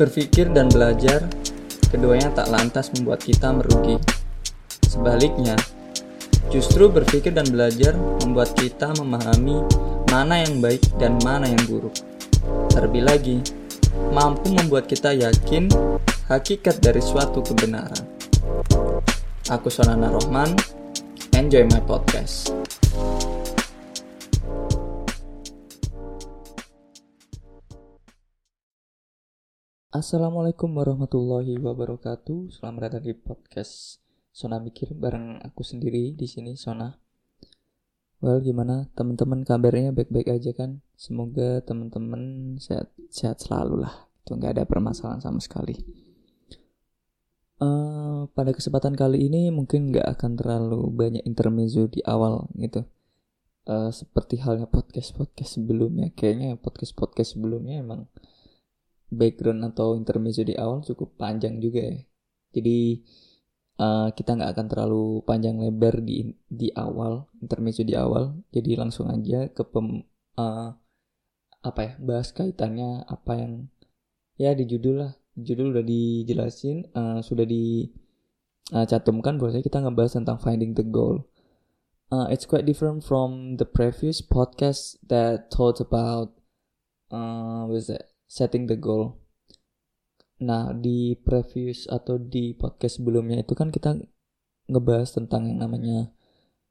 Berpikir dan belajar, keduanya tak lantas membuat kita merugi. Sebaliknya, justru berpikir dan belajar membuat kita memahami mana yang baik dan mana yang buruk. Terlebih lagi, mampu membuat kita yakin hakikat dari suatu kebenaran. Aku Sonana Rohman, enjoy my podcast. Assalamualaikum warahmatullahi wabarakatuh. Selamat datang di podcast Sona Mikir bareng aku sendiri di sini Sona. Well, gimana teman-teman kabarnya baik-baik aja kan? Semoga teman-teman sehat sehat selalu lah. Itu nggak ada permasalahan sama sekali. Uh, pada kesempatan kali ini mungkin nggak akan terlalu banyak intermezzo di awal gitu. Uh, seperti halnya podcast podcast sebelumnya, kayaknya podcast podcast sebelumnya emang background atau intermezzo di awal cukup panjang juga ya. Jadi uh, kita nggak akan terlalu panjang lebar di di awal intermezzo di awal. Jadi langsung aja ke pem uh, apa ya bahas kaitannya apa yang ya di judul lah judul udah dijelasin uh, sudah dicantumkan uh, bahwasanya kita ngebahas tentang finding the goal. Uh, it's quite different from the previous podcast that talked about uh, what is that setting the goal. Nah, di previous atau di podcast sebelumnya itu kan kita ngebahas tentang yang namanya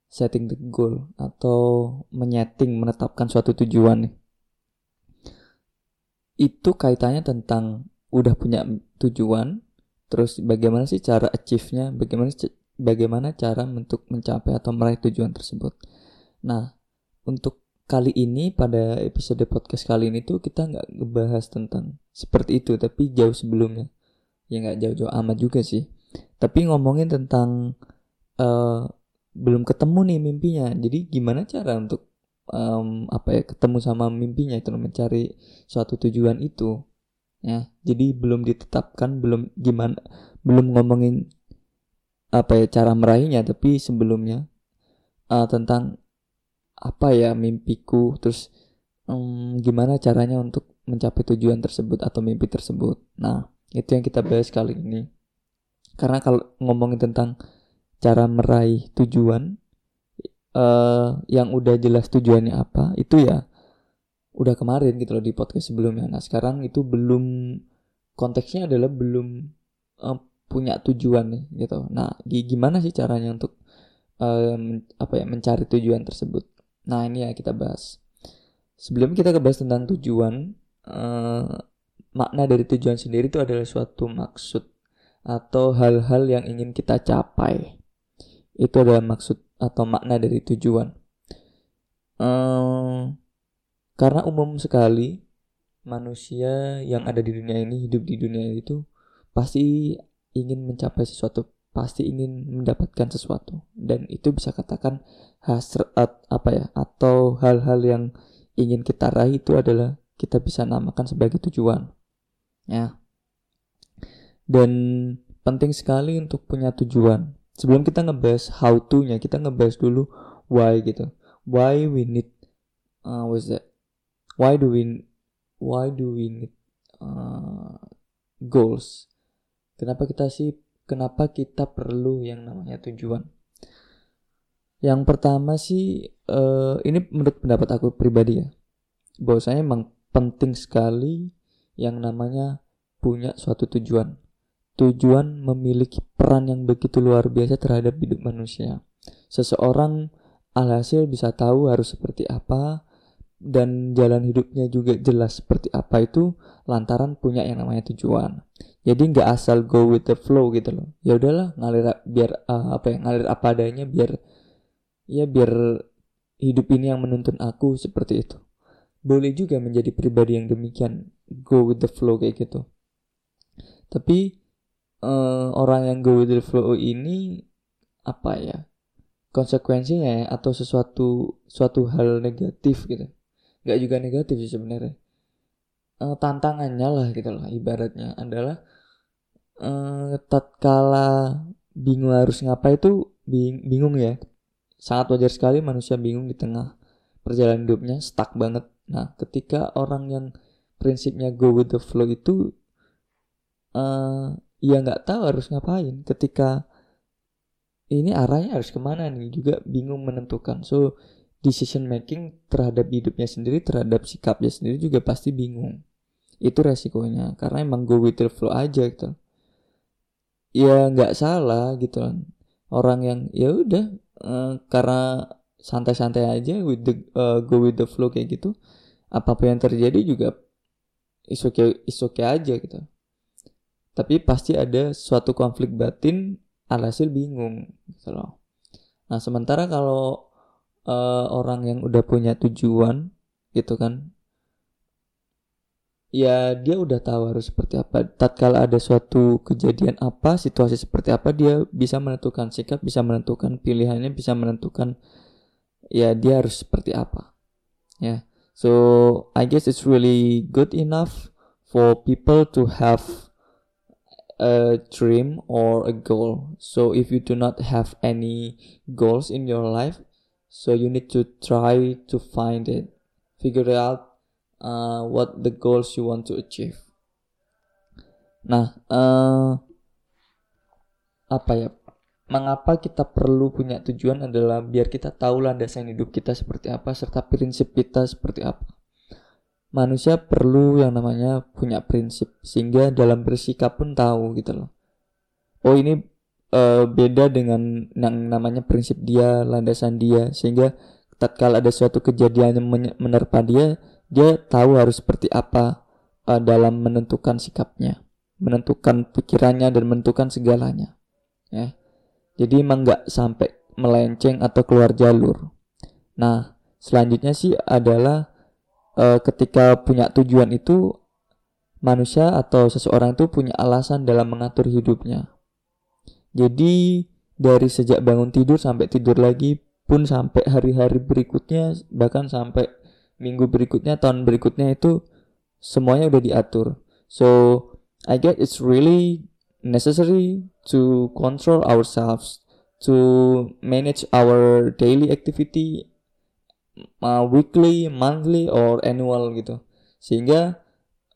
setting the goal atau menyeting, menetapkan suatu tujuan nih. Itu kaitannya tentang udah punya tujuan, terus bagaimana sih cara achieve-nya, bagaimana bagaimana cara untuk mencapai atau meraih tujuan tersebut. Nah, untuk kali ini pada episode podcast kali ini tuh kita nggak ngebahas tentang seperti itu tapi jauh sebelumnya. Ya nggak jauh-jauh amat juga sih. Tapi ngomongin tentang uh, belum ketemu nih mimpinya. Jadi gimana cara untuk um, apa ya ketemu sama mimpinya itu mencari suatu tujuan itu? Ya jadi belum ditetapkan belum gimana belum ngomongin apa ya cara meraihnya tapi sebelumnya uh, tentang apa ya mimpiku terus um, gimana caranya untuk mencapai tujuan tersebut atau mimpi tersebut. Nah itu yang kita bahas kali ini. Karena kalau ngomongin tentang cara meraih tujuan uh, yang udah jelas tujuannya apa itu ya udah kemarin gitu loh di podcast sebelumnya. Nah sekarang itu belum konteksnya adalah belum uh, punya tujuan nih gitu. Nah gimana sih caranya untuk uh, apa ya mencari tujuan tersebut Nah ini ya kita bahas. Sebelum kita bahas tentang tujuan, uh, makna dari tujuan sendiri itu adalah suatu maksud atau hal-hal yang ingin kita capai. Itu adalah maksud atau makna dari tujuan. Uh, karena umum sekali manusia yang ada di dunia ini hidup di dunia itu pasti ingin mencapai sesuatu pasti ingin mendapatkan sesuatu. Dan itu bisa katakan hasrat apa ya atau hal-hal yang ingin kita raih itu adalah kita bisa namakan sebagai tujuan. Ya. Dan penting sekali untuk punya tujuan. Sebelum kita ngebahas how to nya kita ngebahas dulu why gitu. Why we need uh, was that? Why do we why do we need uh, goals? Kenapa kita sih kenapa kita perlu yang namanya tujuan. Yang pertama sih uh, ini menurut pendapat aku pribadi ya. Bahwasanya emang penting sekali yang namanya punya suatu tujuan. Tujuan memiliki peran yang begitu luar biasa terhadap hidup manusia. Seseorang alhasil bisa tahu harus seperti apa, dan jalan hidupnya juga jelas seperti apa itu lantaran punya yang namanya tujuan. Jadi nggak asal go with the flow gitu loh. Ya udahlah ngalir biar uh, apa ya ngalir apa adanya biar ya biar hidup ini yang menuntun aku seperti itu. Boleh juga menjadi pribadi yang demikian go with the flow kayak gitu. Tapi uh, orang yang go with the flow ini apa ya konsekuensinya ya, atau sesuatu suatu hal negatif gitu. Nggak juga negatif sih sebenarnya uh, tantangannya lah gitu lah ibaratnya adalah uh, tatkala bingung harus ngapa itu bing bingung ya. Sangat wajar sekali manusia bingung di tengah perjalanan hidupnya stuck banget. Nah ketika orang yang prinsipnya go with the flow itu uh, ya nggak tahu harus ngapain. Ketika ini arahnya harus ke mana nih juga bingung menentukan. So decision making terhadap hidupnya sendiri terhadap sikapnya sendiri juga pasti bingung itu resikonya karena emang go with the flow aja gitu. Ya nggak salah gitu kan. Orang yang ya udah uh, karena santai-santai aja with the uh, go with the flow kayak gitu apa pun yang terjadi juga is okay is okay aja gitu. Tapi pasti ada suatu konflik batin alhasil bingung gitu loh. Nah sementara kalau uh, orang yang udah punya tujuan gitu kan ya dia udah tahu harus seperti apa. Tatkala ada suatu kejadian apa, situasi seperti apa, dia bisa menentukan sikap, bisa menentukan pilihannya, bisa menentukan ya dia harus seperti apa. Ya. So, I guess it's really good enough for people to have a dream or a goal. So, if you do not have any goals in your life, so you need to try to find it. Figure it out uh, what the goals you want to achieve. Nah, uh, apa ya? Mengapa kita perlu punya tujuan adalah biar kita tahu landasan hidup kita seperti apa serta prinsip kita seperti apa. Manusia perlu yang namanya punya prinsip sehingga dalam bersikap pun tahu gitu loh. Oh ini uh, beda dengan yang namanya prinsip dia, landasan dia sehingga tatkala ada suatu kejadian yang menerpa dia, dia tahu harus seperti apa uh, dalam menentukan sikapnya, menentukan pikirannya dan menentukan segalanya. Ya. Jadi emang nggak sampai melenceng atau keluar jalur. Nah, selanjutnya sih adalah uh, ketika punya tujuan itu manusia atau seseorang itu punya alasan dalam mengatur hidupnya. Jadi dari sejak bangun tidur sampai tidur lagi pun sampai hari-hari berikutnya bahkan sampai minggu berikutnya tahun berikutnya itu semuanya udah diatur. So I guess it's really necessary to control ourselves to manage our daily activity uh, weekly monthly or annual gitu. Sehingga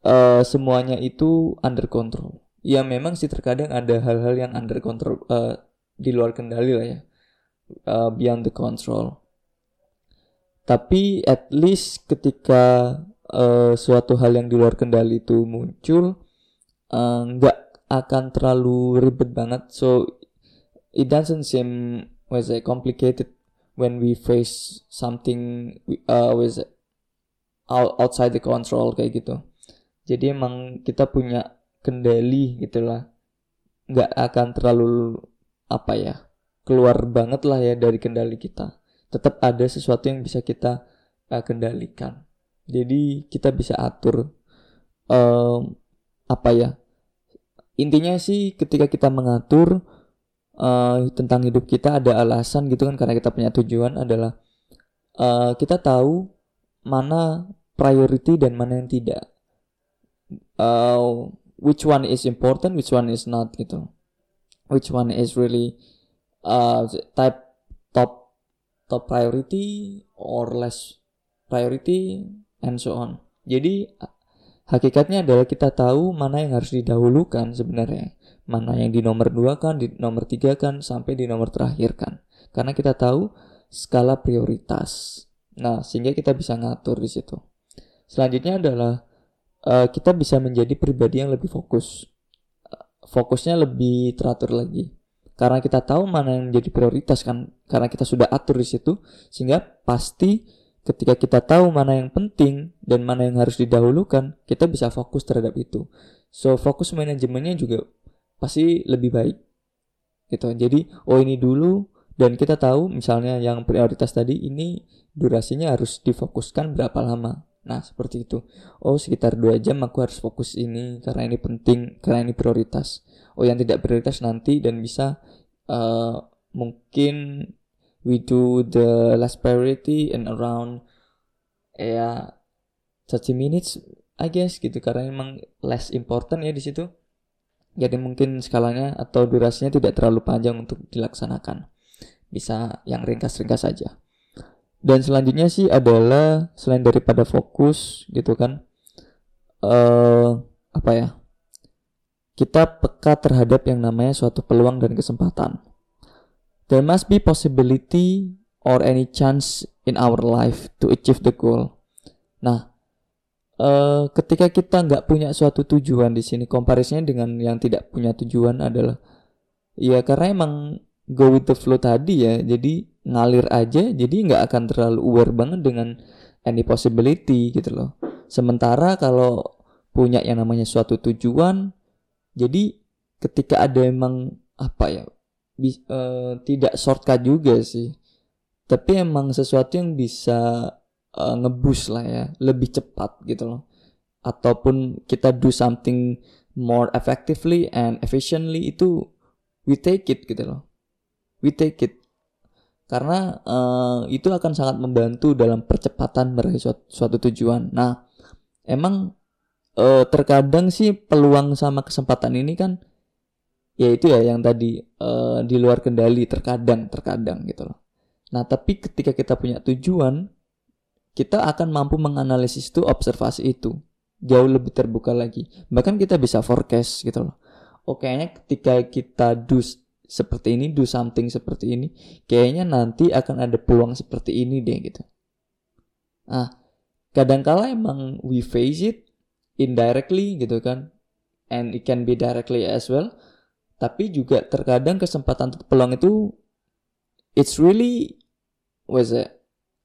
uh, semuanya itu under control. Ya memang sih terkadang ada hal-hal yang under control uh, di luar kendali lah ya uh, beyond the control tapi at least ketika uh, suatu hal yang di luar kendali itu muncul eh, nggak uh, akan terlalu ribet banget. So it doesn't seem was it complicated when we face something uh, with outside the control kayak gitu. Jadi emang kita punya kendali gitulah nggak akan terlalu apa ya keluar banget lah ya dari kendali kita tetap ada sesuatu yang bisa kita uh, kendalikan. Jadi kita bisa atur um, apa ya? Intinya sih ketika kita mengatur uh, tentang hidup kita ada alasan gitu kan karena kita punya tujuan adalah uh, kita tahu mana priority dan mana yang tidak. Uh, which one is important, which one is not gitu. Which one is really uh, type top top priority or less priority and so on. Jadi hakikatnya adalah kita tahu mana yang harus didahulukan sebenarnya. Mana yang di nomor dua kan, di nomor tiga kan, sampai di nomor terakhir kan. Karena kita tahu skala prioritas. Nah, sehingga kita bisa ngatur di situ. Selanjutnya adalah uh, kita bisa menjadi pribadi yang lebih fokus. fokusnya lebih teratur lagi karena kita tahu mana yang menjadi prioritas kan karena kita sudah atur di situ sehingga pasti ketika kita tahu mana yang penting dan mana yang harus didahulukan kita bisa fokus terhadap itu so fokus manajemennya juga pasti lebih baik gitu jadi oh ini dulu dan kita tahu misalnya yang prioritas tadi ini durasinya harus difokuskan berapa lama Nah, seperti itu. Oh, sekitar dua jam aku harus fokus ini karena ini penting, karena ini prioritas. Oh, yang tidak prioritas nanti dan bisa uh, mungkin we do the last priority and around ya 30 minutes I guess gitu karena memang less important ya di situ. Jadi mungkin skalanya atau durasinya tidak terlalu panjang untuk dilaksanakan. Bisa yang ringkas-ringkas saja. Dan selanjutnya sih adalah selain daripada fokus gitu kan uh, apa ya? Kita peka terhadap yang namanya suatu peluang dan kesempatan. There must be possibility or any chance in our life to achieve the goal. Nah, uh, ketika kita nggak punya suatu tujuan di sini, komparisinya dengan yang tidak punya tujuan adalah ya karena emang go with the flow tadi ya, jadi ngalir aja, jadi nggak akan terlalu aware banget dengan any possibility gitu loh. Sementara kalau punya yang namanya suatu tujuan, jadi ketika ada emang apa ya, bi, uh, tidak shortcut juga sih. Tapi emang sesuatu yang bisa uh, ngebus lah ya lebih cepat gitu loh. Ataupun kita do something more effectively and efficiently itu we take it gitu loh. We take it. Karena uh, itu akan sangat membantu dalam percepatan meraih suatu, suatu tujuan. Nah emang uh, terkadang sih peluang sama kesempatan ini kan ya itu ya yang tadi uh, di luar kendali terkadang terkadang gitu loh Nah, tapi ketika kita punya tujuan, kita akan mampu menganalisis itu, observasi itu jauh lebih terbuka lagi. Bahkan kita bisa forecast gitu loh. Oh, ketika kita do seperti ini, do something seperti ini, kayaknya nanti akan ada peluang seperti ini deh gitu. Ah, kadangkala emang we face it indirectly gitu kan. And it can be directly as well. Tapi juga terkadang kesempatan untuk peluang itu it's really was it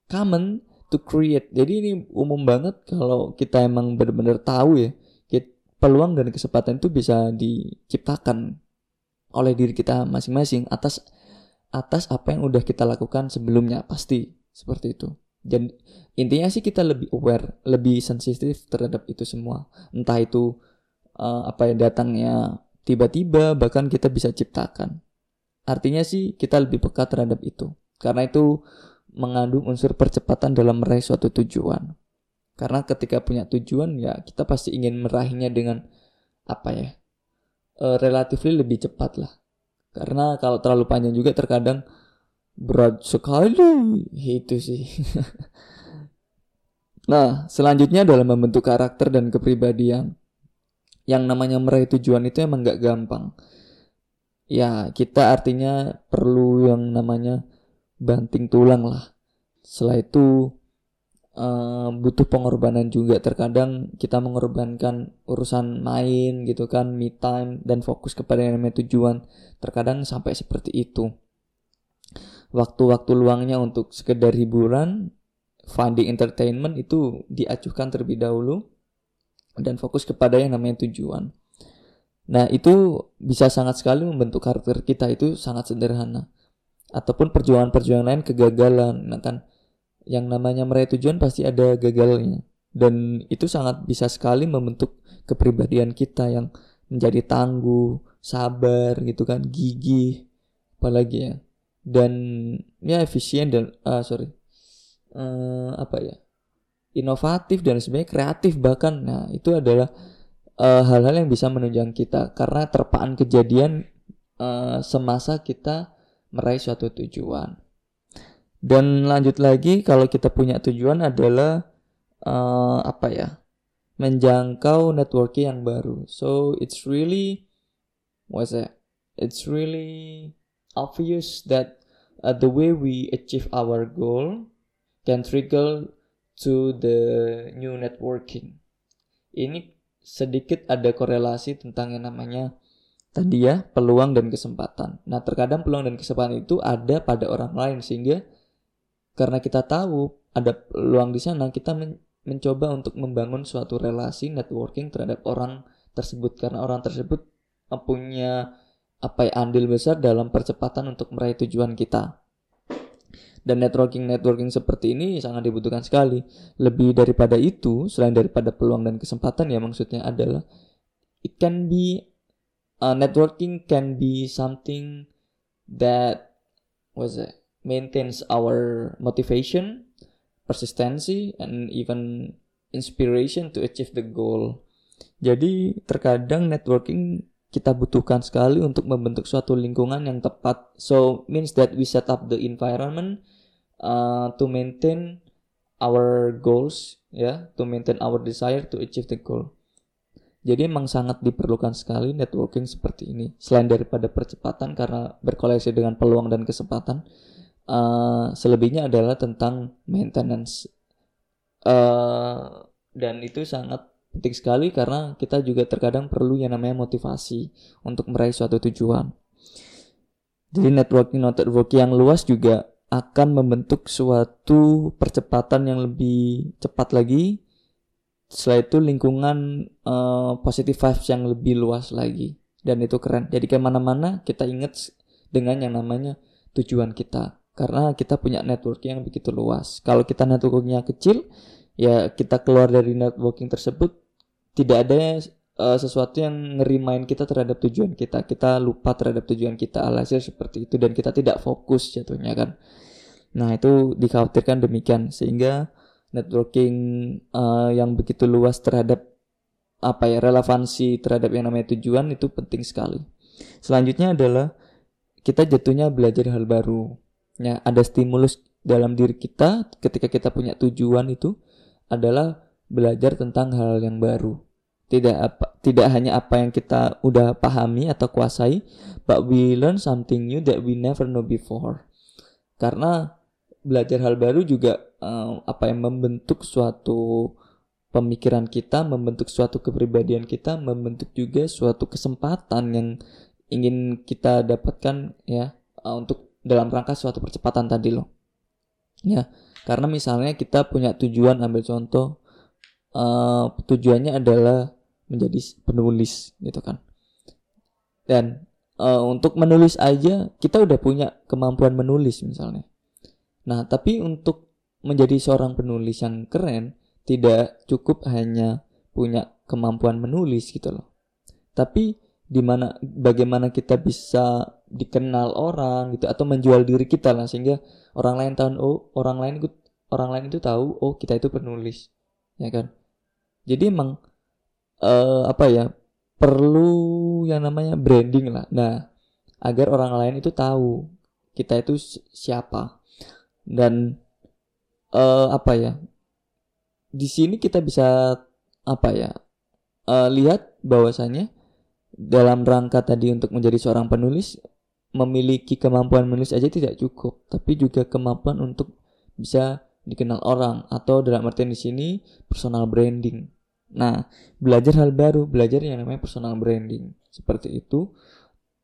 common to create. Jadi ini umum banget kalau kita emang benar-benar tahu ya, peluang dan kesempatan itu bisa diciptakan oleh diri kita masing-masing atas atas apa yang udah kita lakukan sebelumnya pasti seperti itu. Dan intinya sih kita lebih aware, lebih sensitif terhadap itu semua. Entah itu uh, apa yang datangnya tiba-tiba bahkan kita bisa ciptakan. Artinya sih kita lebih peka terhadap itu. Karena itu mengandung unsur percepatan dalam meraih suatu tujuan. Karena ketika punya tujuan ya kita pasti ingin meraihnya dengan apa ya? Uh, relatifly lebih cepat lah. Karena kalau terlalu panjang juga terkadang berat sekali itu sih. nah, selanjutnya adalah membentuk karakter dan kepribadian. Yang namanya meraih tujuan itu emang gak gampang. Ya, kita artinya perlu yang namanya banting tulang lah. Setelah itu uh, butuh pengorbanan juga. Terkadang kita mengorbankan urusan main gitu kan, me time dan fokus kepada yang namanya tujuan. Terkadang sampai seperti itu. Waktu-waktu luangnya untuk sekedar hiburan, funding entertainment itu diacuhkan terlebih dahulu dan fokus kepada yang namanya tujuan. Nah, itu bisa sangat sekali membentuk karakter kita itu sangat sederhana. Ataupun perjuangan-perjuangan lain kegagalan. Nah kan yang namanya meraih tujuan pasti ada gagalnya. Dan itu sangat bisa sekali membentuk kepribadian kita yang menjadi tangguh sabar gitu kan gigih. Apalagi ya dan ya efisien dan uh, sorry uh, apa ya inovatif dan sebenarnya kreatif bahkan nah itu adalah eh, hal-hal uh, yang bisa menunjang kita karena terpaan kejadian uh, semasa kita meraih suatu tujuan. Dan lanjut lagi kalau kita punya tujuan adalah uh, apa ya? menjangkau networking yang baru. So it's really what's that? It's really obvious that uh, the way we achieve our goal can trigger to the new networking. Ini sedikit ada korelasi tentang yang namanya tadi ya peluang dan kesempatan. Nah terkadang peluang dan kesempatan itu ada pada orang lain sehingga karena kita tahu ada peluang di sana kita men mencoba untuk membangun suatu relasi networking terhadap orang tersebut karena orang tersebut punya apa ya andil besar dalam percepatan untuk meraih tujuan kita. Dan networking networking seperti ini sangat dibutuhkan sekali. Lebih daripada itu, selain daripada peluang dan kesempatan ya maksudnya adalah it can be uh, networking can be something that was it maintains our motivation, persistency, and even inspiration to achieve the goal. Jadi terkadang networking kita butuhkan sekali untuk membentuk suatu lingkungan yang tepat. So means that we set up the environment uh, to maintain our goals, ya, yeah, to maintain our desire to achieve the goal. Jadi emang sangat diperlukan sekali networking seperti ini. Selain daripada percepatan karena berkoleksi dengan peluang dan kesempatan, uh, selebihnya adalah tentang maintenance. Uh, dan itu sangat penting sekali karena kita juga terkadang perlu yang namanya motivasi untuk meraih suatu tujuan. Jadi networking networking yang luas juga akan membentuk suatu percepatan yang lebih cepat lagi. Setelah itu lingkungan uh, positive vibes yang lebih luas lagi dan itu keren. Jadi ke mana-mana kita ingat dengan yang namanya tujuan kita karena kita punya networking yang begitu luas. Kalau kita networkingnya kecil, ya kita keluar dari networking tersebut tidak ada uh, sesuatu yang ngerimain kita terhadap tujuan kita. Kita lupa terhadap tujuan kita. Alhasil seperti itu dan kita tidak fokus jatuhnya kan. Nah, itu dikhawatirkan demikian sehingga networking uh, yang begitu luas terhadap apa ya relevansi terhadap yang namanya tujuan itu penting sekali. Selanjutnya adalah kita jatuhnya belajar hal baru. Ya, ada stimulus dalam diri kita ketika kita punya tujuan itu adalah belajar tentang hal yang baru tidak apa tidak hanya apa yang kita udah pahami atau kuasai but we learn something new that we never know before. Karena belajar hal baru juga uh, apa yang membentuk suatu pemikiran kita membentuk suatu kepribadian kita membentuk juga suatu kesempatan yang ingin kita dapatkan ya uh, untuk dalam rangka suatu percepatan tadi loh. Ya karena misalnya kita punya tujuan ambil contoh uh, tujuannya adalah menjadi penulis gitu kan. Dan uh, untuk menulis aja kita udah punya kemampuan menulis misalnya. Nah tapi untuk menjadi seorang penulis yang keren tidak cukup hanya punya kemampuan menulis gitu loh. Tapi di mana bagaimana kita bisa dikenal orang gitu atau menjual diri kita lah sehingga orang lain tahu oh orang lain itu orang lain itu tahu oh kita itu penulis ya kan. Jadi emang uh, apa ya perlu yang namanya branding lah. Nah, agar orang lain itu tahu kita itu siapa. Dan uh, apa ya di sini kita bisa apa ya uh, lihat bahwasanya dalam rangka tadi untuk menjadi seorang penulis memiliki kemampuan menulis aja tidak cukup. Tapi juga kemampuan untuk bisa dikenal orang. Atau dalam artian di sini personal branding Nah, belajar hal baru, belajar yang namanya personal branding. Seperti itu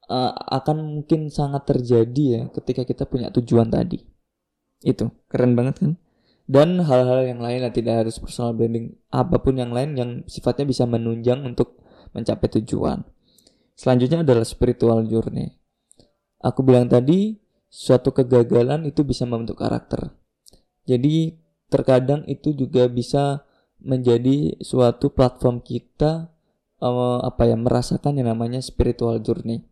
uh, akan mungkin sangat terjadi ya ketika kita punya tujuan tadi. Itu keren banget kan? Dan hal-hal yang lain lah tidak harus personal branding, apa pun yang lain yang sifatnya bisa menunjang untuk mencapai tujuan. Selanjutnya adalah spiritual journey. Aku bilang tadi, suatu kegagalan itu bisa membentuk karakter. Jadi terkadang itu juga bisa menjadi suatu platform kita uh, apa ya merasakan yang namanya spiritual journey.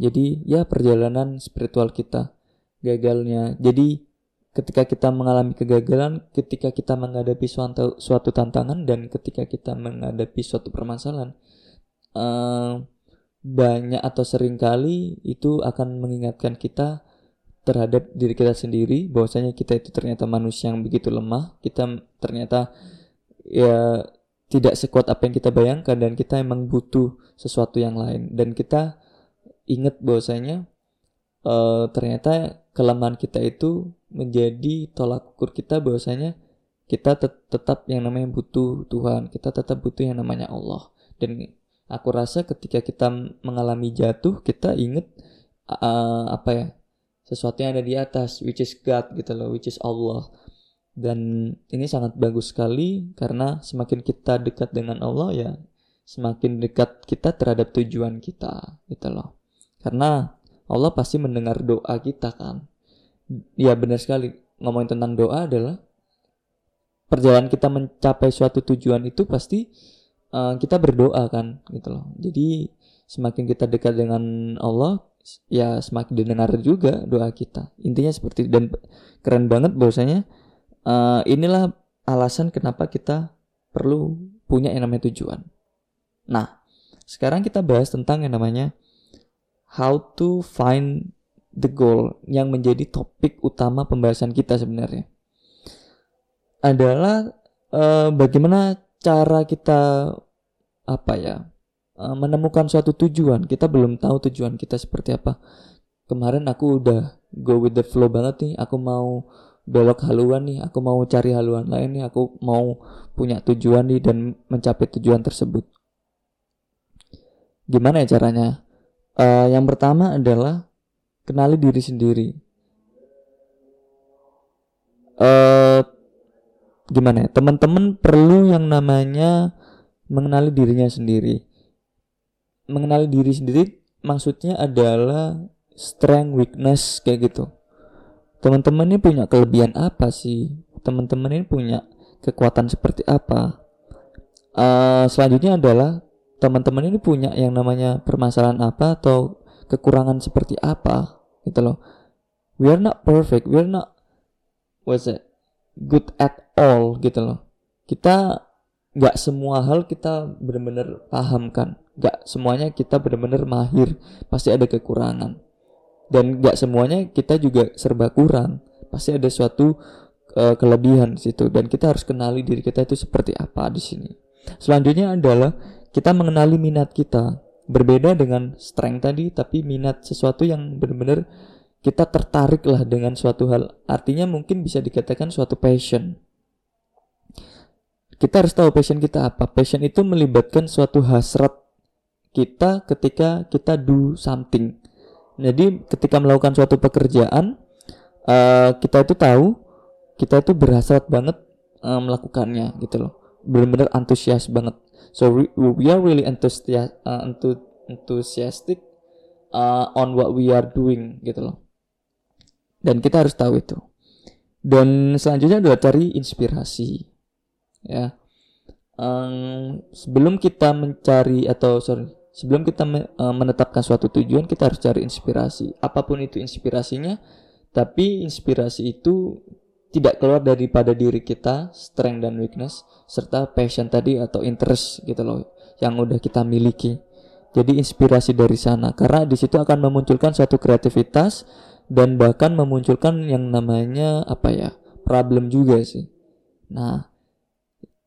Jadi ya perjalanan spiritual kita gagalnya. Jadi ketika kita mengalami kegagalan, ketika kita menghadapi suatu, suatu tantangan dan ketika kita menghadapi suatu permasalahan, uh, banyak atau sering kali itu akan mengingatkan kita terhadap diri kita sendiri bahwasanya kita itu ternyata manusia yang begitu lemah, kita ternyata ya tidak sekuat apa yang kita bayangkan dan kita emang butuh sesuatu yang lain. Dan kita ingat bahwasanya uh, ternyata kelemahan kita itu menjadi tolak ukur kita bahwasanya kita tet tetap yang namanya butuh Tuhan kita tetap butuh yang namanya Allah. Dan aku rasa ketika kita mengalami jatuh kita ingat uh, apa ya sesuatu yang ada di atas which is God gitu loh which is Allah dan ini sangat bagus sekali karena semakin kita dekat dengan Allah ya semakin dekat kita terhadap tujuan kita gitu loh. Karena Allah pasti mendengar doa kita kan. Ya benar sekali. Ngomongin tentang doa adalah perjalanan kita mencapai suatu tujuan itu pasti uh, kita berdoa kan gitu loh. Jadi semakin kita dekat dengan Allah ya semakin didengar juga doa kita. Intinya seperti dan keren banget bahwasanya uh, inilah alasan kenapa kita perlu punya yang namanya tujuan. Nah, sekarang kita bahas tentang yang namanya how to find the goal yang menjadi topik utama pembahasan kita sebenarnya. Adalah uh, bagaimana cara kita apa ya uh, menemukan suatu tujuan kita belum tahu tujuan kita seperti apa kemarin aku udah go with the flow banget nih aku mau belok haluan nih aku mau cari haluan lain nih aku mau punya tujuan nih dan mencapai tujuan tersebut. Gimana ya caranya? Uh, yang pertama adalah kenali diri sendiri. Uh, gimana ya? Teman-teman perlu yang namanya mengenali dirinya sendiri. Mengenali diri sendiri maksudnya adalah strength weakness kayak gitu teman-teman ini punya kelebihan apa sih? Teman-teman ini punya kekuatan seperti apa? Uh, selanjutnya adalah teman-teman ini punya yang namanya permasalahan apa atau kekurangan seperti apa? Gitu loh. We are not perfect. We are not what's it good at all. Gitu loh. Kita nggak semua hal kita benar-benar paham kan? Nggak semuanya kita benar-benar mahir. Pasti ada kekurangan dan nggak semuanya kita juga serba kurang. Pasti ada suatu uh, kelebihan di situ. Dan kita harus kenali diri kita itu seperti apa di sini. Selanjutnya adalah kita mengenali minat kita. Berbeda dengan strength tadi tapi minat sesuatu yang benar-benar kita tertarik lah dengan suatu hal. Artinya mungkin bisa dikatakan suatu passion. Kita harus tahu passion kita apa. Passion itu melibatkan suatu hasrat kita ketika kita do something jadi ketika melakukan suatu pekerjaan uh, kita itu tahu kita itu berhasrat banget uh, melakukannya gitu loh. Benar-benar antusias banget. So we, we are really enthusiastic uh, enthusiastic uh, on what we are doing gitu loh. Dan kita harus tahu itu. Dan selanjutnya adalah cari inspirasi ya. Um, sebelum kita mencari atau sorry sebelum kita uh, menetapkan suatu tujuan kita harus cari inspirasi apa pun itu inspirasinya tapi inspirasi itu tidak keluar daripada diri kita strength dan weakness serta passion tadi atau interest gitu loh yang udah kita miliki jadi inspirasi dari sana karena di situ akan memunculkan suatu kreativitas dan bahkan memunculkan yang namanya apa ya problem juga sih. Nah,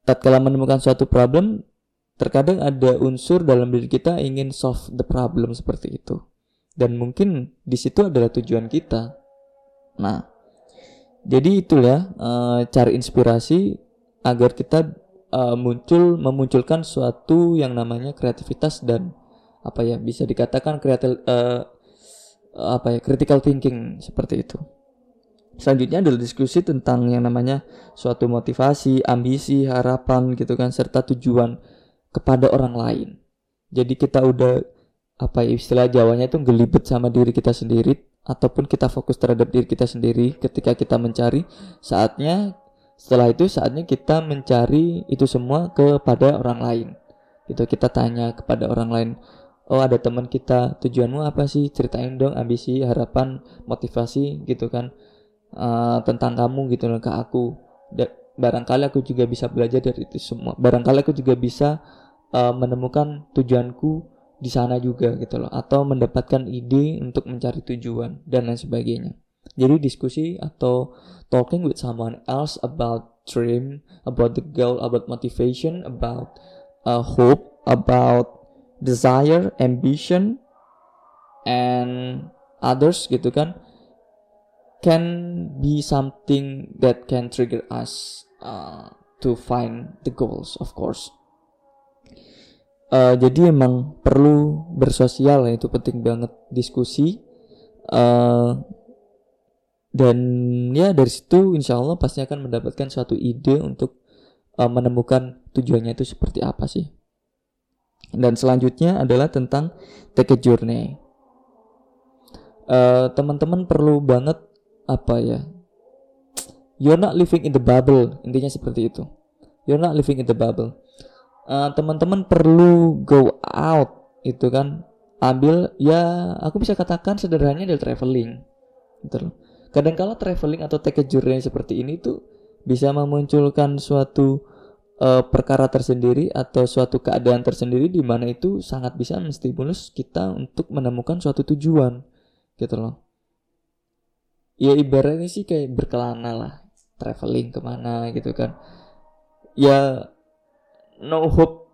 tatkala menemukan suatu problem, terkadang ada unsur dalam diri kita ingin solve the problem seperti itu. Dan mungkin di situ adalah tujuan kita. Nah, jadi itulah uh, cari inspirasi agar kita uh, muncul memunculkan suatu yang namanya kreativitas dan apa ya bisa dikatakan kreatif uh, apa ya critical thinking seperti itu. Selanjutnya adalah diskusi tentang yang namanya suatu motivasi, ambisi, harapan gitu kan serta tujuan kepada orang lain. Jadi kita udah apa ya istilah Jawanya itu gelibet sama diri kita sendiri ataupun kita fokus terhadap diri kita sendiri ketika kita mencari saatnya setelah itu saatnya kita mencari itu semua kepada orang lain. Itu kita tanya kepada orang lain oh ada teman kita tujuanmu apa sih ceritain dong ambisi harapan motivasi gitu kan uh, tentang kamu gitu loh ke aku barangkali aku juga bisa belajar dari itu semua. Barangkali aku juga bisa uh, menemukan tujuanku di sana juga gitu loh. Atau mendapatkan ide untuk mencari tujuan dan lain sebagainya. Jadi diskusi atau talking with someone else about dream about the goal about motivation about uh, hope about desire, ambition, and others gitu kan can be something that can trigger us uh, to find the goals of course. Uh, jadi emang perlu bersosial ya itu penting banget diskusi uh, dan ya dari situ insya Allah pasti akan mendapatkan suatu ide untuk uh, menemukan tujuannya itu seperti apa sih. Dan selanjutnya adalah tentang take a journey. Uh, teman-teman perlu banget apa ya? You're not living in the bubble. Intinya seperti itu. You're not living in the bubble. Uh, teman-teman perlu go out itu kan ambil ya aku bisa katakan sederhananya adalah traveling gitu loh kadang kala traveling atau take a journey seperti ini tuh bisa memunculkan suatu uh, perkara tersendiri atau suatu keadaan tersendiri di mana itu sangat bisa menstimulus kita untuk menemukan suatu tujuan gitu loh ya ibaratnya sih kayak berkelana lah. Traveling ke mana gitu kan. Ya no hope.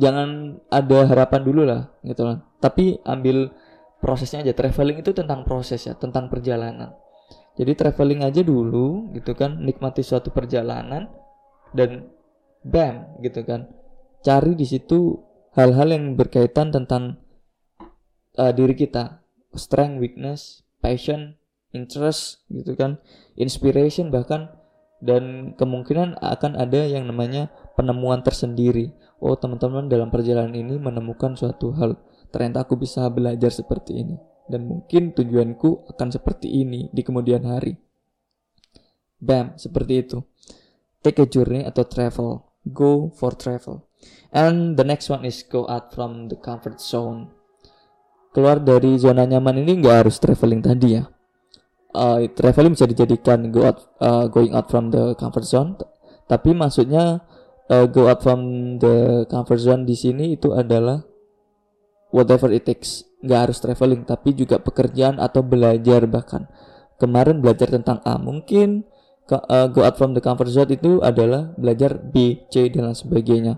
Jangan ada harapan dulu lah gitu lah tapi ambil prosesnya aja. Traveling itu tentang proses ya tentang perjalanan. Jadi traveling aja dulu gitu kan. Nikmati suatu perjalanan dan bam gitu kan. Cari di situ hal-hal yang berkaitan tentang uh, diri kita. Strength weakness passion interest gitu kan inspiration bahkan dan kemungkinan akan ada yang namanya penemuan tersendiri. Oh, teman-teman dalam perjalanan ini menemukan suatu hal. Ternyata aku bisa belajar seperti ini dan mungkin tujuanku akan seperti ini di kemudian hari. Bam, seperti itu. Take a journey atau travel. Go for travel. And the next one is go out from the comfort zone. Keluar dari zona nyaman ini nggak harus traveling tadi ya uh, traveling bisa dijadikan go out uh, going out from the comfort zone. Tapi maksudnya uh, go out from the comfort zone di sini itu adalah whatever it takes. Nggak harus traveling tapi juga pekerjaan atau belajar bahkan. Kemarin belajar tentang A mungkin uh, go out from the comfort zone itu adalah belajar B C dan lain sebagainya.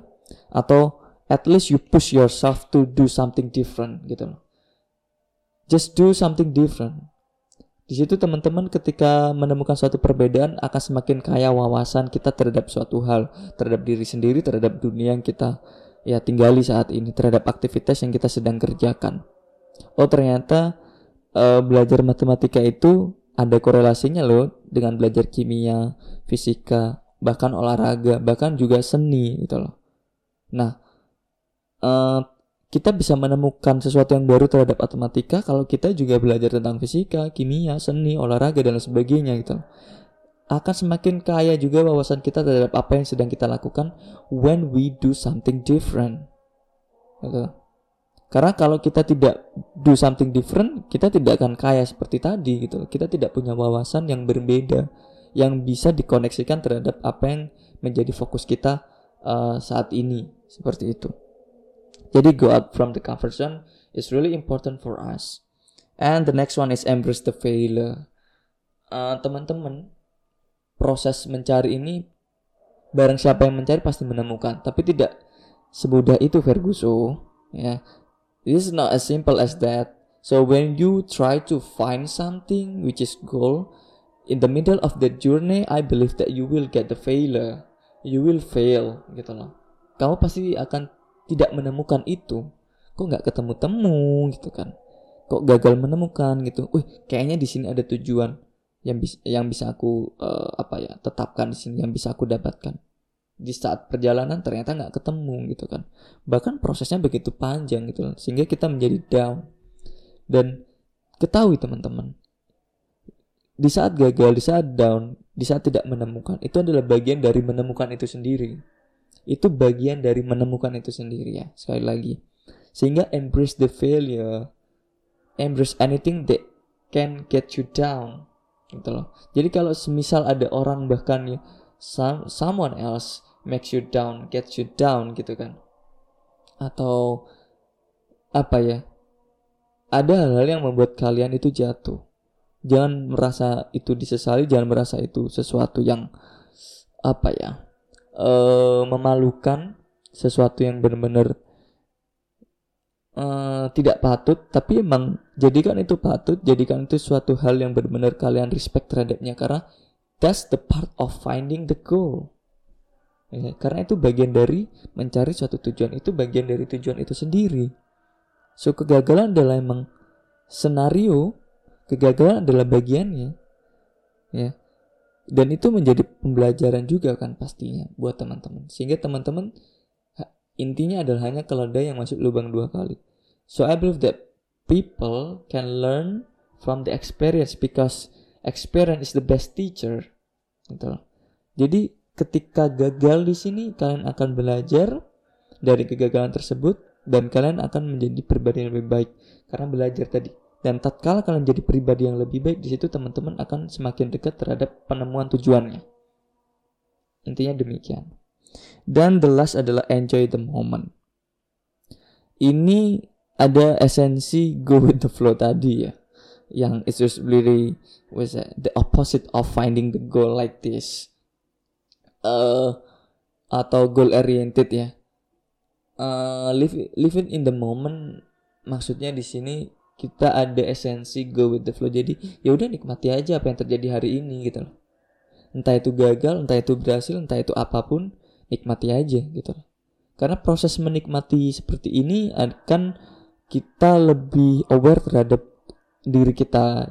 Atau at least you push yourself to do something different gitu just do something different di situ teman-teman ketika menemukan suatu perbedaan akan semakin kaya wawasan kita terhadap suatu hal, terhadap diri sendiri, terhadap dunia yang kita ya tinggali saat ini, terhadap aktivitas yang kita sedang kerjakan. Oh ternyata uh, belajar matematika itu ada korelasinya loh dengan belajar kimia, fisika, bahkan olahraga, bahkan juga seni gitu loh. Nah, uh, kita bisa menemukan sesuatu yang baru terhadap matematika kalau kita juga belajar tentang fisika, kimia, seni, olahraga dan sebagainya gitu. Akan semakin kaya juga wawasan kita terhadap apa yang sedang kita lakukan when we do something different. Gitu. Karena kalau kita tidak do something different, kita tidak akan kaya seperti tadi gitu. Kita tidak punya wawasan yang berbeda yang bisa dikoneksikan terhadap apa yang menjadi fokus kita uh, saat ini seperti itu. Jadi go out from the comfort zone is really important for us. And the next one is embrace the failure. Uh, teman-teman, proses mencari ini barang siapa yang mencari pasti menemukan, tapi tidak semudah itu Ferguson. Ya, yeah. this is not as simple as that. So when you try to find something which is goal, in the middle of the journey, I believe that you will get the failure. You will fail, gitu loh. Kamu pasti akan tidak menemukan itu kok nggak ketemu temu gitu kan? Kok gagal menemukan gitu? Wih kayaknya di sini ada tujuan yang bisa yang bisa aku uh, apa ya tetapkan di sini yang bisa aku dapatkan. Di saat perjalanan ternyata nggak ketemu gitu kan. Bahkan prosesnya begitu panjang gitu sehingga kita menjadi down. Dan ketahui teman-teman di saat gagal di saat down di saat tidak menemukan itu adalah bagian dari menemukan itu sendiri itu bagian dari menemukan itu sendiri ya sekali lagi. Sehingga embrace the failure embrace anything that can get you down gitu loh. Jadi kalau semisal ada orang bahkan ya some, someone else makes you down gets you down gitu kan. Atau apa ya ada hal-hal yang membuat kalian itu jatuh. Jangan merasa itu disesali jangan merasa itu sesuatu yang apa ya uh, memalukan, sesuatu yang benar-benar uh, tidak patut, tapi emang jadikan itu patut, jadikan itu suatu hal yang benar-benar kalian respect terhadapnya karena that's the part of finding the goal. Ya, karena itu bagian dari mencari suatu tujuan itu bagian dari tujuan itu sendiri. So kegagalan adalah emang senario, kegagalan adalah bagiannya. Ya dan itu menjadi pembelajaran juga kan pastinya buat teman-teman. Sehingga teman-teman intinya adalah hanya keledai yang masuk lubang dua kali. So I believe that people can learn from the experience because experience is the best teacher. Gitu jadi ketika gagal di sini kalian akan belajar dari kegagalan tersebut dan kalian akan menjadi pribadi lebih baik. Karena belajar tadi dan tatkala kalian jadi pribadi yang lebih baik, di situ teman-teman akan semakin dekat terhadap penemuan tujuannya. Intinya demikian. Dan the last adalah enjoy the moment. Ini ada esensi go with the flow tadi ya. Yang it's just really was the opposite of finding the goal like this. Uh, atau goal oriented ya. uh, live live it in the moment maksudnya di sini kita ada esensi go with the flow. Jadi ya udah nikmati aja apa yang terjadi hari ini gitu loh. Entah itu gagal entah itu berhasil entah itu apa pun nikmati aja gitu loh. Karena proses menikmati seperti ini akan kita lebih aware terhadap diri kita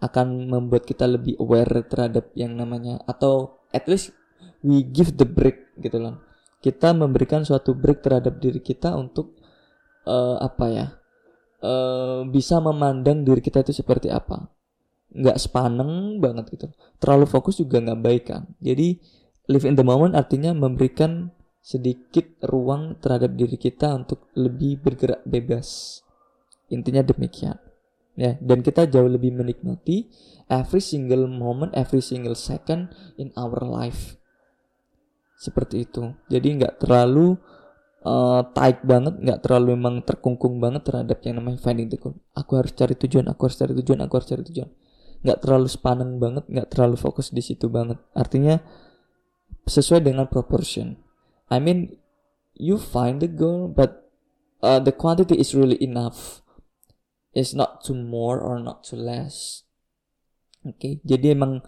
akan membuat kita lebih aware terhadap yang namanya atau at least we give the break gitu loh. Kita memberikan suatu break terhadap diri kita untuk uh, apa ya uh, bisa memandang diri kita itu seperti apa. Nggak sepaneng banget gitu. Terlalu fokus juga nggak baik kan. Jadi live in the moment artinya memberikan sedikit ruang terhadap diri kita untuk lebih bergerak bebas. Intinya demikian. Ya dan kita jauh lebih menikmati every single moment every single second in our life. Seperti itu. Jadi nggak terlalu uh, tight banget nggak terlalu memang terkungkung banget terhadap yang namanya finding the goal aku harus cari tujuan aku harus cari tujuan aku harus cari tujuan nggak terlalu sepaneng banget nggak terlalu fokus di situ banget artinya sesuai dengan proportion I mean you find the goal but uh, the quantity is really enough is not too more or not too less. Oke, okay? jadi emang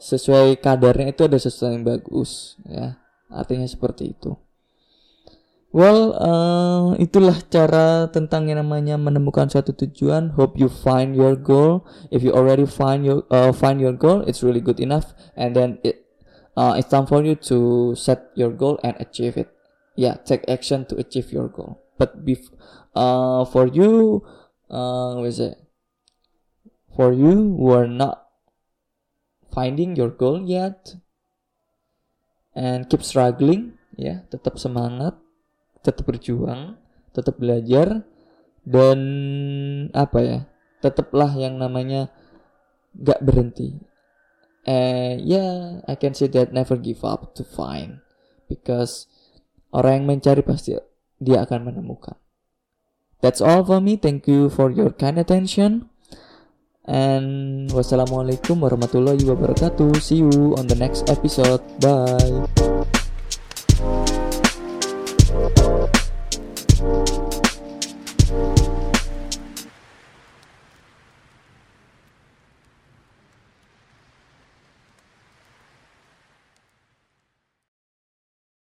sesuai kadarnya itu ada sesuatu yang bagus ya. Artinya seperti itu. Well, uh, itulah cara tentang yang namanya menemukan suatu tujuan. Hope you find your goal. If you already find your uh, find your goal, it's really good enough. And then it uh, it's time for you to set your goal and achieve it. Yeah, take action to achieve your goal. But bef- uh, for you uh, what is it for you who are not finding your goal yet and keep struggling ya tetap semangat tetap berjuang tetap belajar dan apa ya tetaplah yang namanya gak berhenti eh ya yeah, I can say that never give up to find because orang yang mencari pasti dia akan menemukan That's all for me. Thank you for your kind attention. And wassalamualaikum warahmatullahi wabarakatuh. See you on the next episode. Bye.